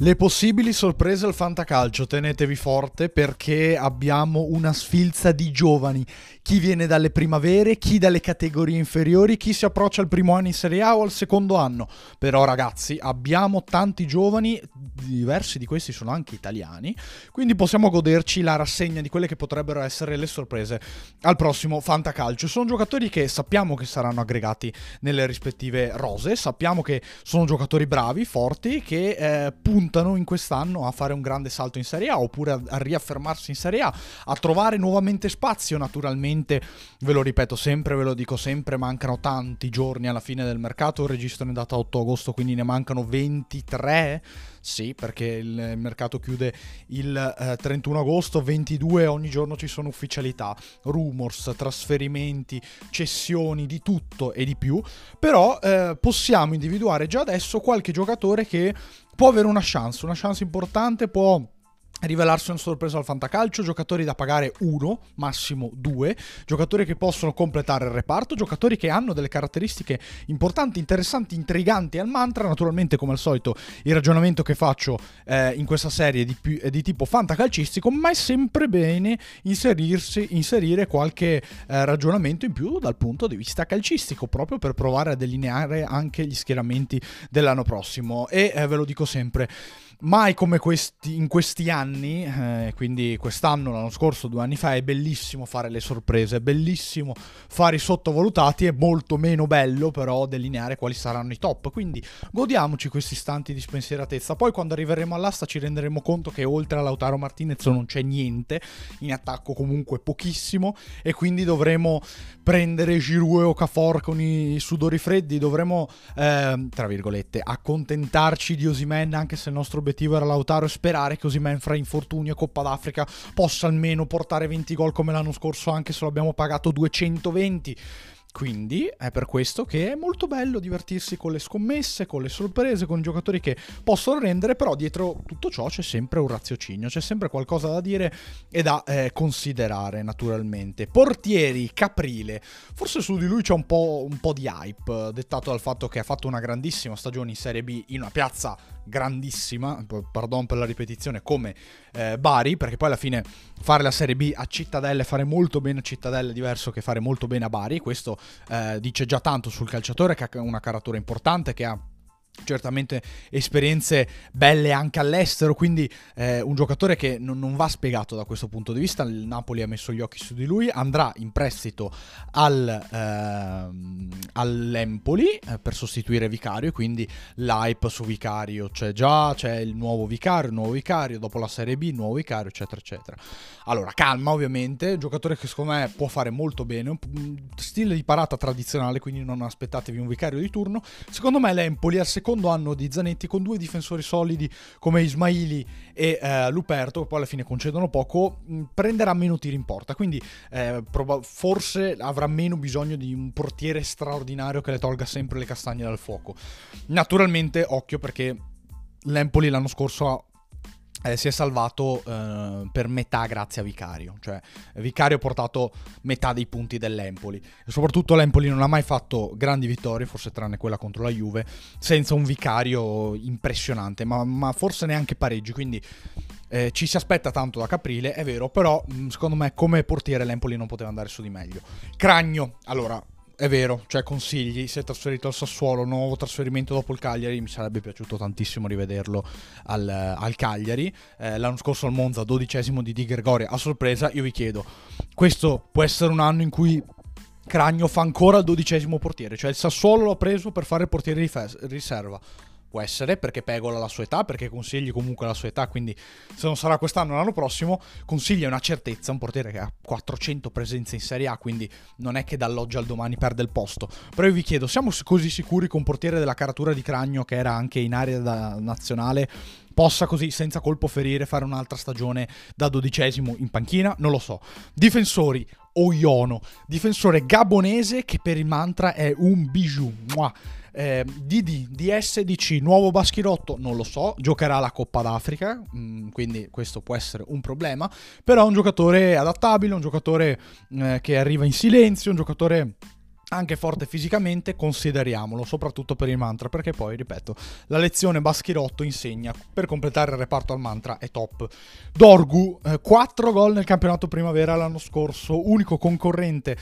Le possibili sorprese al fantacalcio, tenetevi forte perché abbiamo una sfilza di giovani. Chi viene dalle primavere, chi dalle categorie inferiori, chi si approccia al primo anno in Serie A o al secondo anno. Però ragazzi, abbiamo tanti giovani, diversi di questi sono anche italiani, quindi possiamo goderci la rassegna di quelle che potrebbero essere le sorprese al prossimo fantacalcio. Sono giocatori che sappiamo che saranno aggregati nelle rispettive rose, sappiamo che sono giocatori bravi, forti, che eh, puntano puntano in quest'anno a fare un grande salto in Serie A oppure a, a riaffermarsi in Serie A, a trovare nuovamente spazio naturalmente, ve lo ripeto sempre, ve lo dico sempre, mancano tanti giorni alla fine del mercato, il registro è data 8 agosto, quindi ne mancano 23 sì, perché il mercato chiude il eh, 31 agosto, 22 ogni giorno ci sono ufficialità, rumors, trasferimenti, cessioni, di tutto e di più, però eh, possiamo individuare già adesso qualche giocatore che può avere una chance, una chance importante, può rivelarsi una sorpresa al fantacalcio, giocatori da pagare uno, massimo due, giocatori che possono completare il reparto, giocatori che hanno delle caratteristiche importanti, interessanti, intriganti al mantra, naturalmente come al solito il ragionamento che faccio eh, in questa serie di, è di tipo fantacalcistico, ma è sempre bene inserire qualche eh, ragionamento in più dal punto di vista calcistico, proprio per provare a delineare anche gli schieramenti dell'anno prossimo. E eh, ve lo dico sempre mai come questi, in questi anni, eh, quindi quest'anno, l'anno scorso, due anni fa, è bellissimo fare le sorprese, è bellissimo fare i sottovalutati, è molto meno bello però delineare quali saranno i top, quindi godiamoci questi istanti di spensieratezza, poi quando arriveremo all'asta ci renderemo conto che oltre a Lautaro Martinez non c'è niente, in attacco comunque pochissimo e quindi dovremo prendere Giroud e Okafor con i sudori freddi, dovremo, eh, tra virgolette, accontentarci di Osimen anche se il nostro obiettivo era Lautaro e sperare che Osimen fra infortunio e Coppa d'Africa possa almeno portare 20 gol come l'anno scorso anche se lo abbiamo pagato 220 quindi è per questo che è molto bello divertirsi con le scommesse, con le sorprese, con giocatori che possono rendere, però dietro tutto ciò c'è sempre un raziocinio, c'è sempre qualcosa da dire e da eh, considerare naturalmente. Portieri, Caprile, forse su di lui c'è un po', un po' di hype, dettato dal fatto che ha fatto una grandissima stagione in Serie B in una piazza grandissima, pardon per la ripetizione, come eh, Bari, perché poi alla fine fare la Serie B a Cittadella e fare molto bene a Cittadella è diverso che fare molto bene a Bari, questo eh, dice già tanto sul calciatore che ha una caratura importante, che ha certamente esperienze belle anche all'estero, quindi eh, un giocatore che non, non, va spiegato da questo punto di vista, il Napoli ha messo gli occhi su di lui, andrà in prestito al, eh, all'Empoli eh, per sostituire Vicario, quindi l'hype su Vicario c'è già, c'è il nuovo Vicario, nuovo Vicario, dopo la Serie B, nuovo Vicario, eccetera, eccetera. Allora, calma ovviamente, giocatore che secondo me può fare molto bene, stile di parata tradizionale, quindi non aspettatevi un Vicario di turno. Secondo me l'Empoli al secondo secondo anno di Zanetti con due difensori solidi come Ismaili e eh, Luperto, che poi alla fine concedono poco, mh, prenderà meno tiri in porta. Quindi eh, proba- forse avrà meno bisogno di un portiere straordinario che le tolga sempre le castagne dal fuoco. Naturalmente, occhio perché l'Empoli l'anno scorso ha eh, si è salvato eh, per metà grazie a Vicario, cioè Vicario ha portato metà dei punti dell'Empoli. E soprattutto l'Empoli non ha mai fatto grandi vittorie, forse tranne quella contro la Juve, senza un Vicario impressionante, ma, ma forse neanche pareggi, quindi eh, ci si aspetta tanto da Caprile, è vero, però secondo me come portiere l'Empoli non poteva andare su di meglio. Cragno, allora è vero, cioè consigli, si è trasferito al Sassuolo, nuovo trasferimento dopo il Cagliari, mi sarebbe piaciuto tantissimo rivederlo al, al Cagliari, eh, l'anno scorso al Monza, dodicesimo di Di Gregoria, a sorpresa, io vi chiedo, questo può essere un anno in cui Cragno fa ancora il dodicesimo portiere, cioè il Sassuolo l'ha preso per fare il portiere riserva, Può essere perché Pegola la sua età, perché Consigli comunque la sua età, quindi se non sarà quest'anno l'anno prossimo, Consigli è una certezza, un portiere che ha 400 presenze in Serie A, quindi non è che dall'oggi al domani perde il posto. Però io vi chiedo, siamo così sicuri che un portiere della caratura di Cragno, che era anche in area nazionale, possa così senza colpo ferire fare un'altra stagione da dodicesimo in panchina? Non lo so. Difensori, Oyono, difensore gabonese che per il mantra è un bijou. Mua. Eh, Didi, DSDC, nuovo Baschirotto, non lo so, giocherà la Coppa d'Africa, mm, quindi questo può essere un problema, però è un giocatore adattabile, un giocatore eh, che arriva in silenzio, un giocatore anche forte fisicamente, consideriamolo, soprattutto per il mantra, perché poi, ripeto, la lezione Baschirotto insegna per completare il reparto al mantra è top. Dorgu, eh, 4 gol nel campionato primavera l'anno scorso, unico concorrente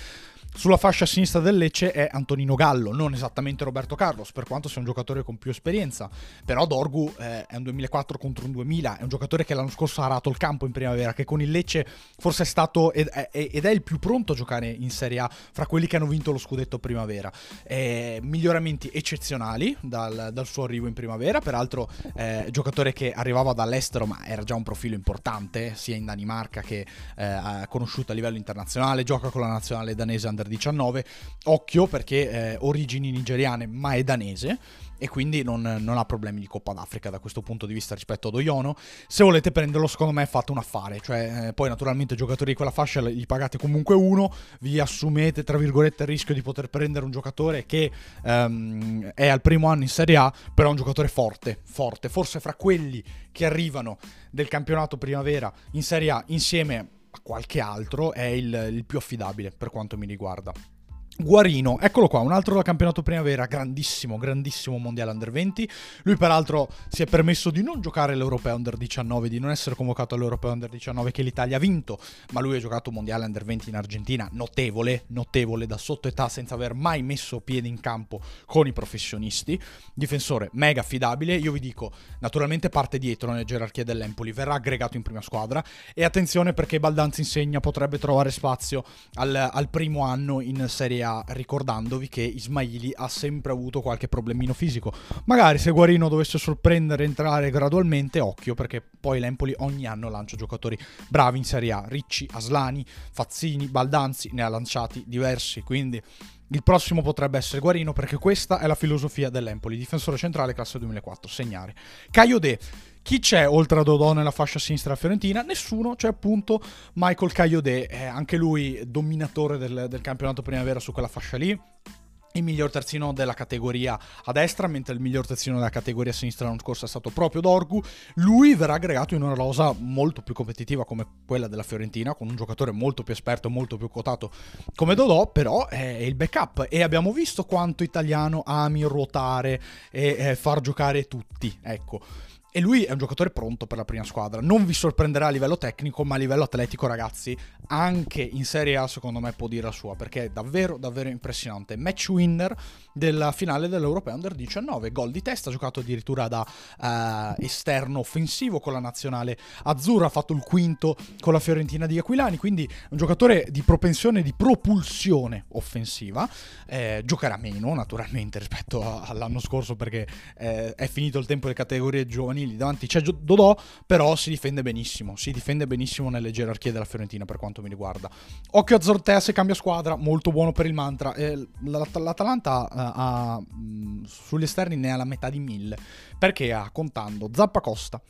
sulla fascia sinistra del Lecce è Antonino Gallo, non esattamente Roberto Carlos, per quanto sia un giocatore con più esperienza. Però Dorgu eh, è un 2004 contro un 2000, è un giocatore che l'anno scorso ha arato il campo in primavera, che con il Lecce forse è stato ed è, ed è il più pronto a giocare in Serie A fra quelli che hanno vinto lo scudetto primavera. Eh, miglioramenti eccezionali dal, dal, suo arrivo in primavera, peraltro eh, giocatore che arrivava dall'estero ma era già un profilo importante, sia in Danimarca che eh, conosciuto a livello internazionale, gioca con la nazionale danese under 19. Occhio perché eh, origini nigeriane, ma è danese e quindi non, non, ha problemi di Coppa d'Africa da questo punto di vista rispetto ad Oyono. Se volete prenderlo, secondo me fate un affare, cioè eh, poi naturalmente giocatori di quella fascia gli pagate comunque uno, vi assumete tra virgolette il rischio di poter prendere un giocatore che um, è al primo anno in Serie A, però è un giocatore forte, forte, forse fra quelli che arrivano del campionato primavera in Serie A insieme qualche altro è il, il più affidabile per quanto mi riguarda. Guarino, eccolo qua, un altro da campionato primavera, grandissimo, grandissimo mondiale under 20. Lui peraltro si è permesso di non giocare l'Europeo under 19, di non essere convocato all'Europeo under 19 che l'Italia ha vinto, ma lui ha giocato un mondiale under 20 in Argentina, notevole, notevole, da sotto età senza aver mai messo piede in campo con i professionisti. Difensore mega affidabile, io vi dico, naturalmente parte dietro nella gerarchia dell'Empoli, verrà aggregato in prima squadra e attenzione perché Baldanzi insegna potrebbe trovare spazio al, al primo anno in Serie A Italia ricordandovi che Ismaili ha sempre avuto qualche problemino fisico. Magari se Guarino dovesse sorprendere e entrare gradualmente, occhio perché poi l'Empoli ogni anno lancia giocatori bravi in Serie A, Ricci, Aslani, Fazzini, Baldanzi, ne ha lanciati diversi, quindi il prossimo potrebbe essere Guarino perché questa è la filosofia dell'Empoli, difensore centrale classe 2004, segnare. Caio De chi c'è oltre a Dodò nella fascia sinistra fiorentina? Nessuno, c'è appunto Michael Caiode, eh, anche lui dominatore del, del campionato primavera su quella fascia lì il miglior terzino della categoria a destra, mentre il miglior terzino della categoria a sinistra l'anno scorso è stato proprio Dorgu. Lui verrà aggregato in una rosa molto più competitiva come quella della Fiorentina, con un giocatore molto più esperto molto più quotato come Dodò, però è il backup e abbiamo visto quanto italiano ami ruotare e eh, far giocare tutti, ecco. E lui è un giocatore pronto per la prima squadra. Non vi sorprenderà a livello tecnico, ma a livello atletico, ragazzi, anche in Serie A, secondo me, può dire la sua, perché è davvero, davvero impressionante. Match winner della finale dell'Europeo Under 19. Gol di testa, giocato addirittura da uh, esterno offensivo con la nazionale azzurra. Ha fatto il quinto con la Fiorentina di Aquilani. Quindi un giocatore di propensione, di propulsione offensiva. Eh, giocherà meno, naturalmente, rispetto all'anno scorso, perché eh, è finito il tempo delle categorie giovanili lì davanti c'è Dodò, però si difende benissimo, si difende benissimo nelle gerarchie della Fiorentina per quanto mi riguarda. Occhio a Zortea se cambia squadra, molto buono per il mantra. Eh, L'Atalanta ha, ha, sugli esterni ne ha la metà di mille, perché ha contando Zappa Costa,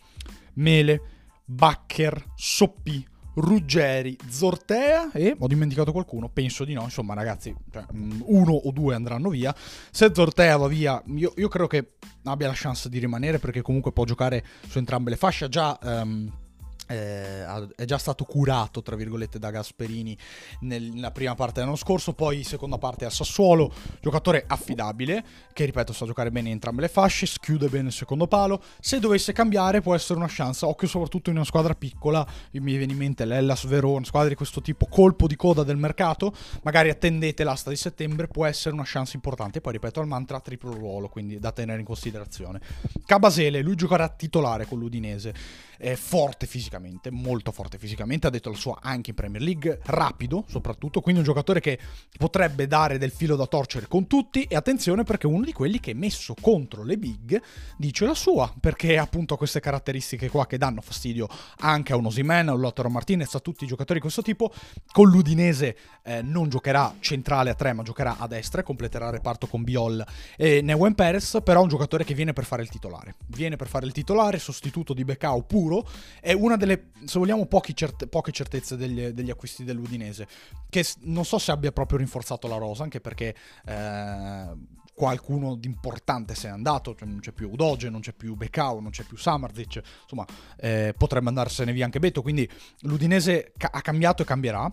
Mele, Bacher, Soppi, Ruggeri, Zortea e ho dimenticato qualcuno, penso di no, insomma ragazzi, cioè, mm, uno o due andranno via. Se Zortea va via, io, io, credo che abbia la chance di rimanere perché comunque può giocare su entrambe le fasce, già... Um, eh, è già stato curato tra virgolette da Gasperini nella prima parte dell'anno scorso poi seconda parte a Sassuolo giocatore affidabile che ripeto sa giocare bene in entrambe le fasce schiude bene il secondo palo. Se dovesse cambiare può essere una chance occhio soprattutto in una squadra piccola mi viene in mente l'Ellas Verona squadra di questo tipo colpo di coda del mercato magari attendete l'asta di settembre può essere una chance importante poi ripeto al mantra triplo ruolo quindi da tenere in considerazione. Cabasele lui giocherà titolare con l'Udinese è forte fisicamente, molto forte fisicamente, ha detto la sua anche in Premier League, rapido soprattutto, quindi un giocatore che potrebbe dare del filo da torcere con tutti e attenzione perché è uno di quelli che messo contro le big dice la sua, perché appunto ha queste caratteristiche qua che danno fastidio anche a un Osimen, a un Lautaro Martinez, a tutti i giocatori di questo tipo, con l'Udinese eh, non giocherà centrale a tre ma giocherà a destra e completerà il reparto con Biol e Neuen Perez, però è un giocatore che viene per fare il titolare, viene per fare il titolare, sostituto di Becao puro, è una delle, se vogliamo, certe, poche certezze degli, degli, acquisti dell'Udinese, che non so se abbia proprio rinforzato la rosa, anche perché... Eh, qualcuno di importante se n'è andato, cioè non c'è più Udoge, non c'è più Becao, non c'è più Samarzic, insomma eh, potrebbe andarsene via anche Beto, quindi l'Udinese ca- ha cambiato e cambierà,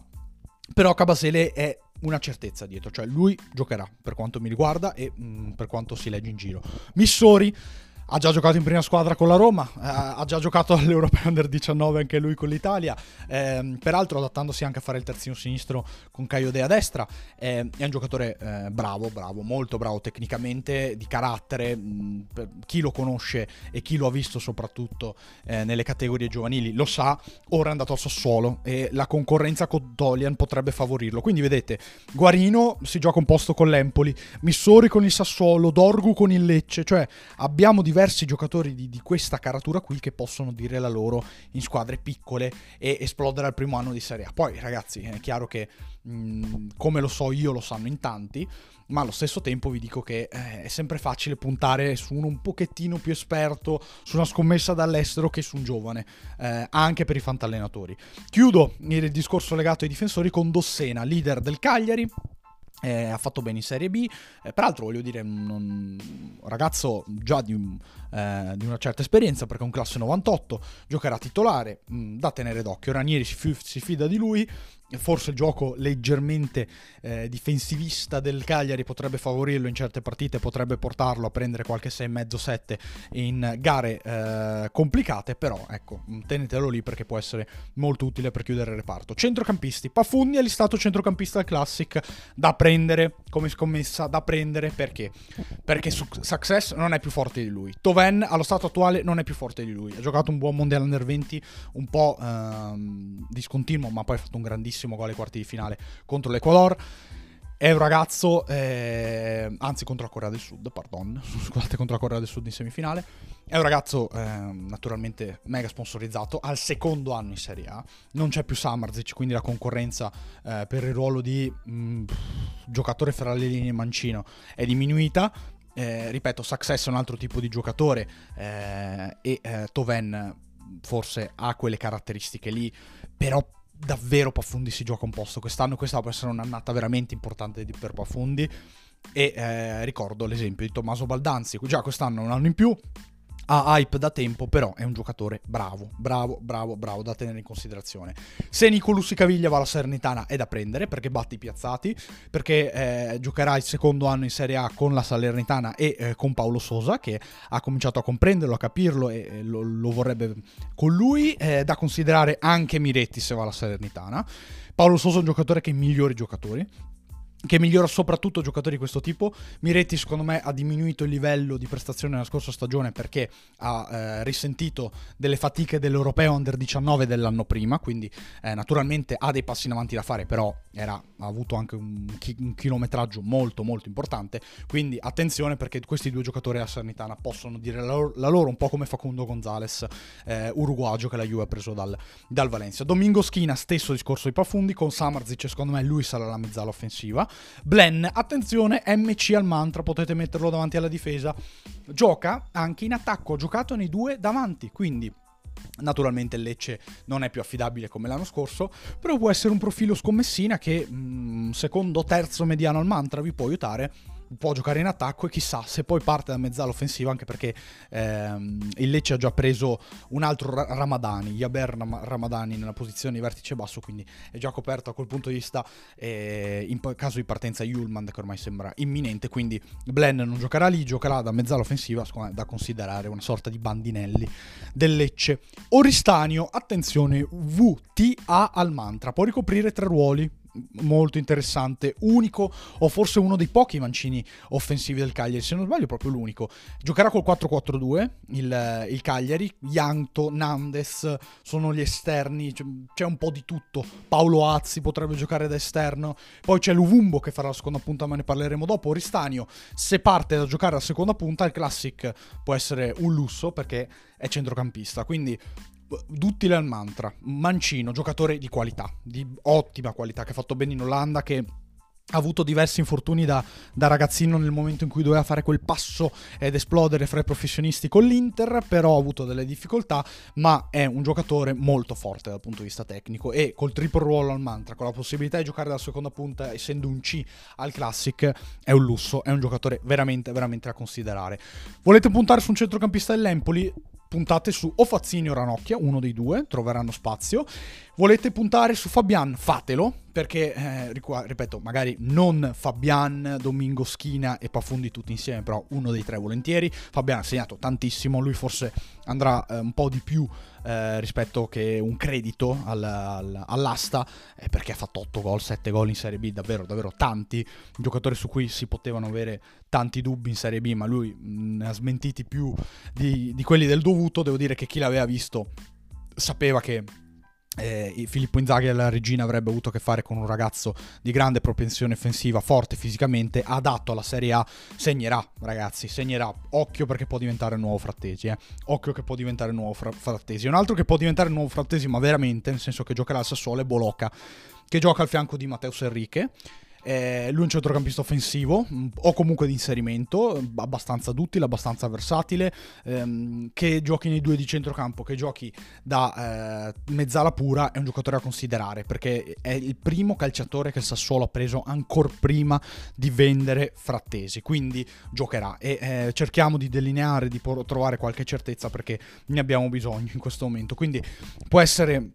però Cabasele è una certezza dietro, cioè lui giocherà per quanto mi riguarda e mh, mm, per quanto si legge in giro. Missori ha già giocato in prima squadra con la Roma, eh, ha già giocato all'Europeo Under 19 anche lui con l'Italia, eh, peraltro adattandosi anche a fare il terzino sinistro con Caio De a destra, eh, è un giocatore eh, bravo, bravo, molto bravo tecnicamente, di carattere, mh, chi lo conosce e chi lo ha visto soprattutto eh, nelle categorie giovanili lo sa, ora è andato al Sassuolo e la concorrenza con Dolian potrebbe favorirlo, quindi vedete, Guarino si gioca un posto con l'Empoli, Missori con il Sassuolo, Dorgu con il Lecce, cioè abbiamo diversi diversi giocatori di, di, questa caratura qui che possono dire la loro in squadre piccole e esplodere al primo anno di Serie A. Poi ragazzi è chiaro che mh, mm, come lo so io lo sanno in tanti, ma allo stesso tempo vi dico che eh, è sempre facile puntare su uno un pochettino più esperto, su una scommessa dall'estero che su un giovane, eh, anche per i fantallenatori. Chiudo il discorso legato ai difensori con Dossena, leader del Cagliari eh, ha fatto bene in Serie B, eh, peraltro voglio dire un, un ragazzo già di, un, eh, di, una certa esperienza perché è un classe 98, giocherà titolare, mh, mm, da tenere d'occhio, Ranieri si, fi- si fida di lui, forse il gioco leggermente eh, difensivista del Cagliari potrebbe favorirlo in certe partite, potrebbe portarlo a prendere qualche 6,5-7 in gare eh, complicate, però ecco, tenetelo lì perché può essere molto utile per chiudere il reparto. Centrocampisti, Pafundi è listato centrocampista Classic da prendere come scommessa, da prendere perché? Perché Success non è più forte di lui, Toven allo stato attuale non è più forte di lui, ha giocato un buon Mondiale Under 20, un po' ehm, discontinuo, ma poi ha fatto un grandissimo grandissimo gol ai quarti di finale contro l'Ecuador. È un ragazzo, eh, anzi contro la Corea del Sud, pardon, scusate, contro la Corea del Sud in semifinale. È un ragazzo eh, naturalmente mega sponsorizzato, al secondo anno in Serie A. Non c'è più Samarzic, quindi la concorrenza eh, per il ruolo di mh, mm, giocatore fra le linee mancino è diminuita. Eh, ripeto, Success è un altro tipo di giocatore eh, e eh, Toven forse ha quelle caratteristiche lì, però davvero Pafundi si gioca un posto quest'anno. Questa può essere un'annata veramente importante per Pafundi. E eh, ricordo l'esempio di Tommaso Baldanzi, già quest'anno un anno in più, ha hype da tempo, però è un giocatore bravo, bravo, bravo, bravo da tenere in considerazione. Se Nicolussi Caviglia va alla Salernitana è da prendere perché batte i piazzati, perché eh, giocherà il secondo anno in Serie A con la Salernitana e eh, con Paolo Sosa che ha cominciato a comprenderlo, a capirlo e eh, lo, lo, vorrebbe con lui. Eh, da considerare anche Miretti se va alla Salernitana. Paolo Sosa è un giocatore che è i migliori giocatori, che migliora soprattutto giocatori di questo tipo. Miretti, secondo me, ha diminuito il livello di prestazione nella scorsa stagione perché ha eh, risentito delle fatiche dell'Europeo Under 19 dell'anno prima. Quindi, eh, naturalmente, ha dei passi in avanti da fare, però era, ha avuto anche un, chi- un, chilometraggio molto, molto importante. Quindi, attenzione perché questi due giocatori a Sernitana possono dire la loro, la loro un po' come Facundo Gonzalez, eh, uruguagio che la Juve ha preso dal, dal Valencia. Domingo Schina, stesso discorso di Profondi. Con Samarzic, secondo me, lui sarà la mezzala offensiva. Blen, attenzione, MC al mantra, potete metterlo davanti alla difesa. Gioca anche in attacco, ha giocato nei due davanti, quindi Naturalmente il Lecce non è più affidabile come l'anno scorso, però può essere un profilo scommessina che, mh, mm, secondo terzo mediano al mantra, vi può aiutare può giocare in attacco e chissà se poi parte da mezzala offensiva anche perché ehm, il Lecce ha già preso un altro Ramadani, Yaber Ramadani nella posizione di vertice basso quindi è già coperto a quel punto di vista eh, in caso di partenza Yulman che ormai sembra imminente quindi Blen non giocherà lì, giocherà da mezzala offensiva da considerare una sorta di bandinelli del Lecce. Oristanio, attenzione VTA al mantra può ricoprire tre ruoli molto interessante, unico o forse uno dei pochi mancini offensivi del Cagliari, se non sbaglio proprio l'unico. Giocherà col 4-4-2 il, il Cagliari, Ianto, Nandes sono gli esterni, c'è un po' di tutto. Paolo Azzi potrebbe giocare da esterno, poi c'è Luvumbo che farà la seconda punta, ma ne parleremo dopo. Ristanio, se parte da giocare la seconda punta, il Classic può essere un lusso perché è centrocampista, quindi duttile al mantra, mancino, giocatore di qualità, di ottima qualità, che ha fatto bene in Olanda, che ha avuto diversi infortuni da, da, ragazzino nel momento in cui doveva fare quel passo ed esplodere fra i professionisti con l'Inter, però ha avuto delle difficoltà, ma è un giocatore molto forte dal punto di vista tecnico e col triple ruolo al mantra, con la possibilità di giocare dalla seconda punta essendo un C al Classic, è un lusso, è un giocatore veramente, veramente da considerare. Volete puntare su un centrocampista dell'Empoli? Puntate su o Fazzini o Ranocchia, uno dei due, troveranno spazio. Volete puntare su Fabian? Fatelo, perché, eh, ripeto, magari non Fabian, Domingo Schina e Pafundi tutti insieme, però uno dei tre volentieri. Fabian ha segnato tantissimo, lui forse andrà eh, un po' di più eh, rispetto che un credito al, al, all'asta, eh, perché ha fatto 8 gol, 7 gol in Serie B, davvero, davvero tanti. Un giocatore su cui si potevano avere tanti dubbi in Serie B, ma lui ne ha smentiti più di, di quelli del dovuto. Devo dire che chi l'aveva visto sapeva che eh, Filippo Inzaghi alla regina avrebbe avuto a che fare con un ragazzo di grande propensione offensiva, forte fisicamente, adatto alla Serie A, segnerà ragazzi, segnerà, occhio perché può diventare il nuovo Frattesi, eh. occhio che può diventare il nuovo fra- Frattesi, un altro che può diventare il nuovo Frattesi ma veramente, nel senso che giocherà al Sassuolo è Bolocca, che gioca al fianco di Matteo Serriche, eh, lui è un centrocampista offensivo mm, o comunque di inserimento, abbastanza duttile, abbastanza versatile, ehm, che giochi nei due di centrocampo, che giochi da eh, mezzala pura, è un giocatore da considerare perché è il primo calciatore che il Sassuolo ha preso ancora prima di vendere Frattesi, quindi giocherà. E eh, cerchiamo di delineare, di trovare qualche certezza perché ne abbiamo bisogno in questo momento, quindi può essere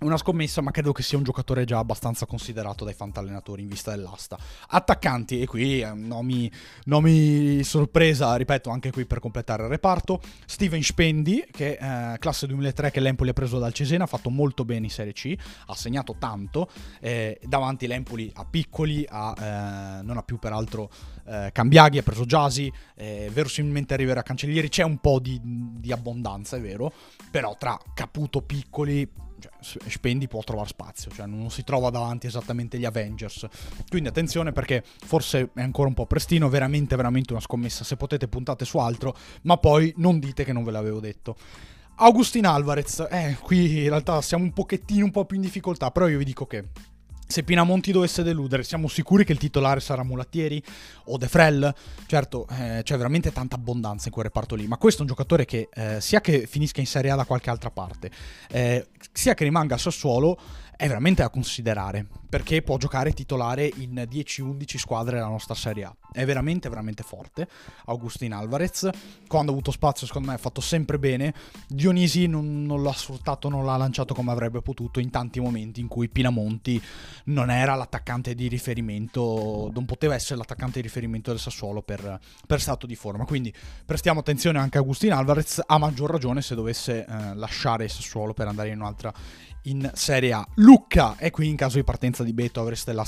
una scommessa, ma credo che sia un giocatore già abbastanza considerato dai fantallenatori in vista dell'asta. Attaccanti, e qui eh, nomi, nomi, sorpresa, ripeto, anche qui per completare il reparto. Steven Spendi, che eh, classe 2003 che l'Empoli ha preso dal Cesena, ha fatto molto bene in Serie C, ha segnato tanto. Eh, davanti l'Empoli ha piccoli, ha, eh, non ha più peraltro eh, Cambiaghi, ha preso Giasi, eh, verosimilmente arriverà Cancellieri, c'è un po' di, di abbondanza, è vero, però tra Caputo, piccoli Spendi può trovare spazio, cioè non si trova davanti esattamente gli Avengers. Quindi attenzione perché forse è ancora un po' prestino, veramente, veramente una scommessa. Se potete puntate su altro, ma poi non dite che non ve l'avevo detto. Augustin Alvarez, eh, qui in realtà siamo un pochettino un po' più in difficoltà, però io vi dico che se Pinamonti dovesse deludere, siamo sicuri che il titolare sarà Mulattieri o De Frel? Certo, eh, c'è veramente tanta abbondanza in quel reparto lì, ma questo è un giocatore che eh, sia che finisca in Serie A da qualche altra parte, eh, sia che rimanga a Sassuolo, è veramente da considerare perché può giocare titolare in 10-11 squadre della nostra Serie A. È veramente, veramente forte. Augustin Alvarez, quando ha avuto spazio, secondo me ha fatto sempre bene. Dionisi non, non l'ha sfruttato, non l'ha lanciato come avrebbe potuto in tanti momenti in cui Pinamonti non era l'attaccante di riferimento, non poteva essere l'attaccante di riferimento del Sassuolo per, per stato di forma. Quindi prestiamo attenzione anche a Augustin Alvarez, a maggior ragione se dovesse eh, lasciare il Sassuolo per andare in un'altra in Serie A. Lucca, e qui in caso di partenza di Beto avreste la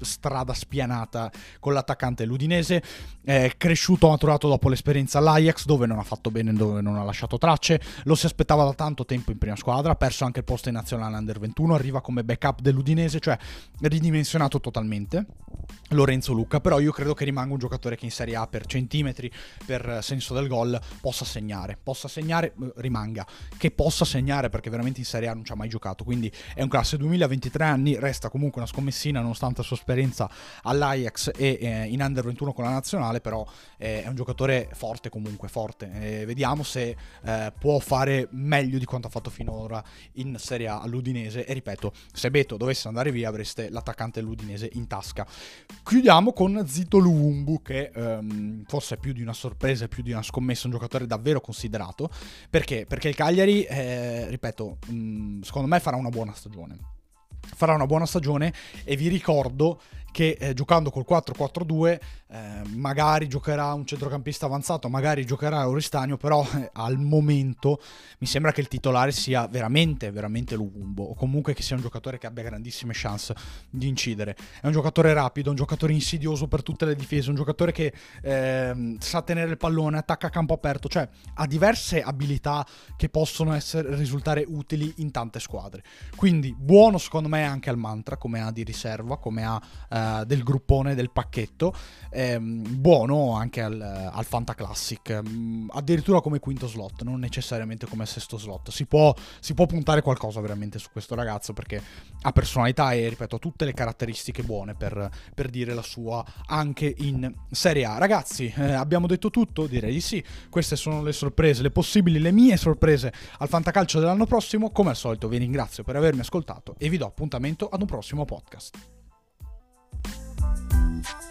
strada spianata con l'attaccante ludinese, è cresciuto, maturato dopo l'esperienza all'Ajax dove non ha fatto bene, dove non ha lasciato tracce, lo si aspettava da tanto tempo in prima squadra, ha perso anche il posto in nazionale under 21, arriva come backup dell'Udinese, cioè ridimensionato totalmente. Lorenzo Lucca, però io credo che rimanga un giocatore che in Serie A per centimetri, per senso del gol, possa segnare, possa segnare, eh, rimanga, che possa segnare perché veramente in Serie A non ci ha mai giocato, quindi è un classe 2023 anni, resta comunque una scommessina nonostante la sua esperienza all'Ajax e eh, in Under 21 con la nazionale, però eh, è un giocatore forte comunque, forte. Eh, vediamo se eh, può fare meglio di quanto ha fatto finora in Serie A all'Udinese e ripeto, se Beto dovesse andare via avreste l'attaccante dell'Udinese in tasca. Chiudiamo con Zito Luumbu che ehm, forse è più di una sorpresa, più di una scommessa, un giocatore davvero considerato. Perché? Perché il Cagliari, eh, ripeto, mh, mm, secondo me farà una buona stagione farà una buona stagione e vi ricordo che eh, giocando col 4-4-2 eh, magari giocherà un centrocampista avanzato, magari giocherà Oristagno, però eh, al momento mi sembra che il titolare sia veramente, veramente Lugumbo, o comunque che sia un giocatore che abbia grandissime chance di incidere. È un giocatore rapido, un giocatore insidioso per tutte le difese, un giocatore che ehm, sa tenere il pallone, attacca a campo aperto, cioè ha diverse abilità che possono essere, risultare utili in tante squadre. Quindi buono secondo me anche al mantra, come ha di riserva, come ha del gruppone, del pacchetto ehm, buono anche al, al Fanta Classic, mm, addirittura come quinto slot, non necessariamente come sesto slot. Si può, si può puntare qualcosa veramente su questo ragazzo perché ha personalità e, ripeto, ha tutte le caratteristiche buone per, per dire la sua anche in Serie A. Ragazzi, eh, abbiamo detto tutto? Direi di sì. Queste sono le sorprese, le possibili, le mie sorprese al Fantacalcio dell'anno prossimo. Come al solito vi ringrazio per avermi ascoltato e vi do appuntamento ad un prossimo podcast. Thank you.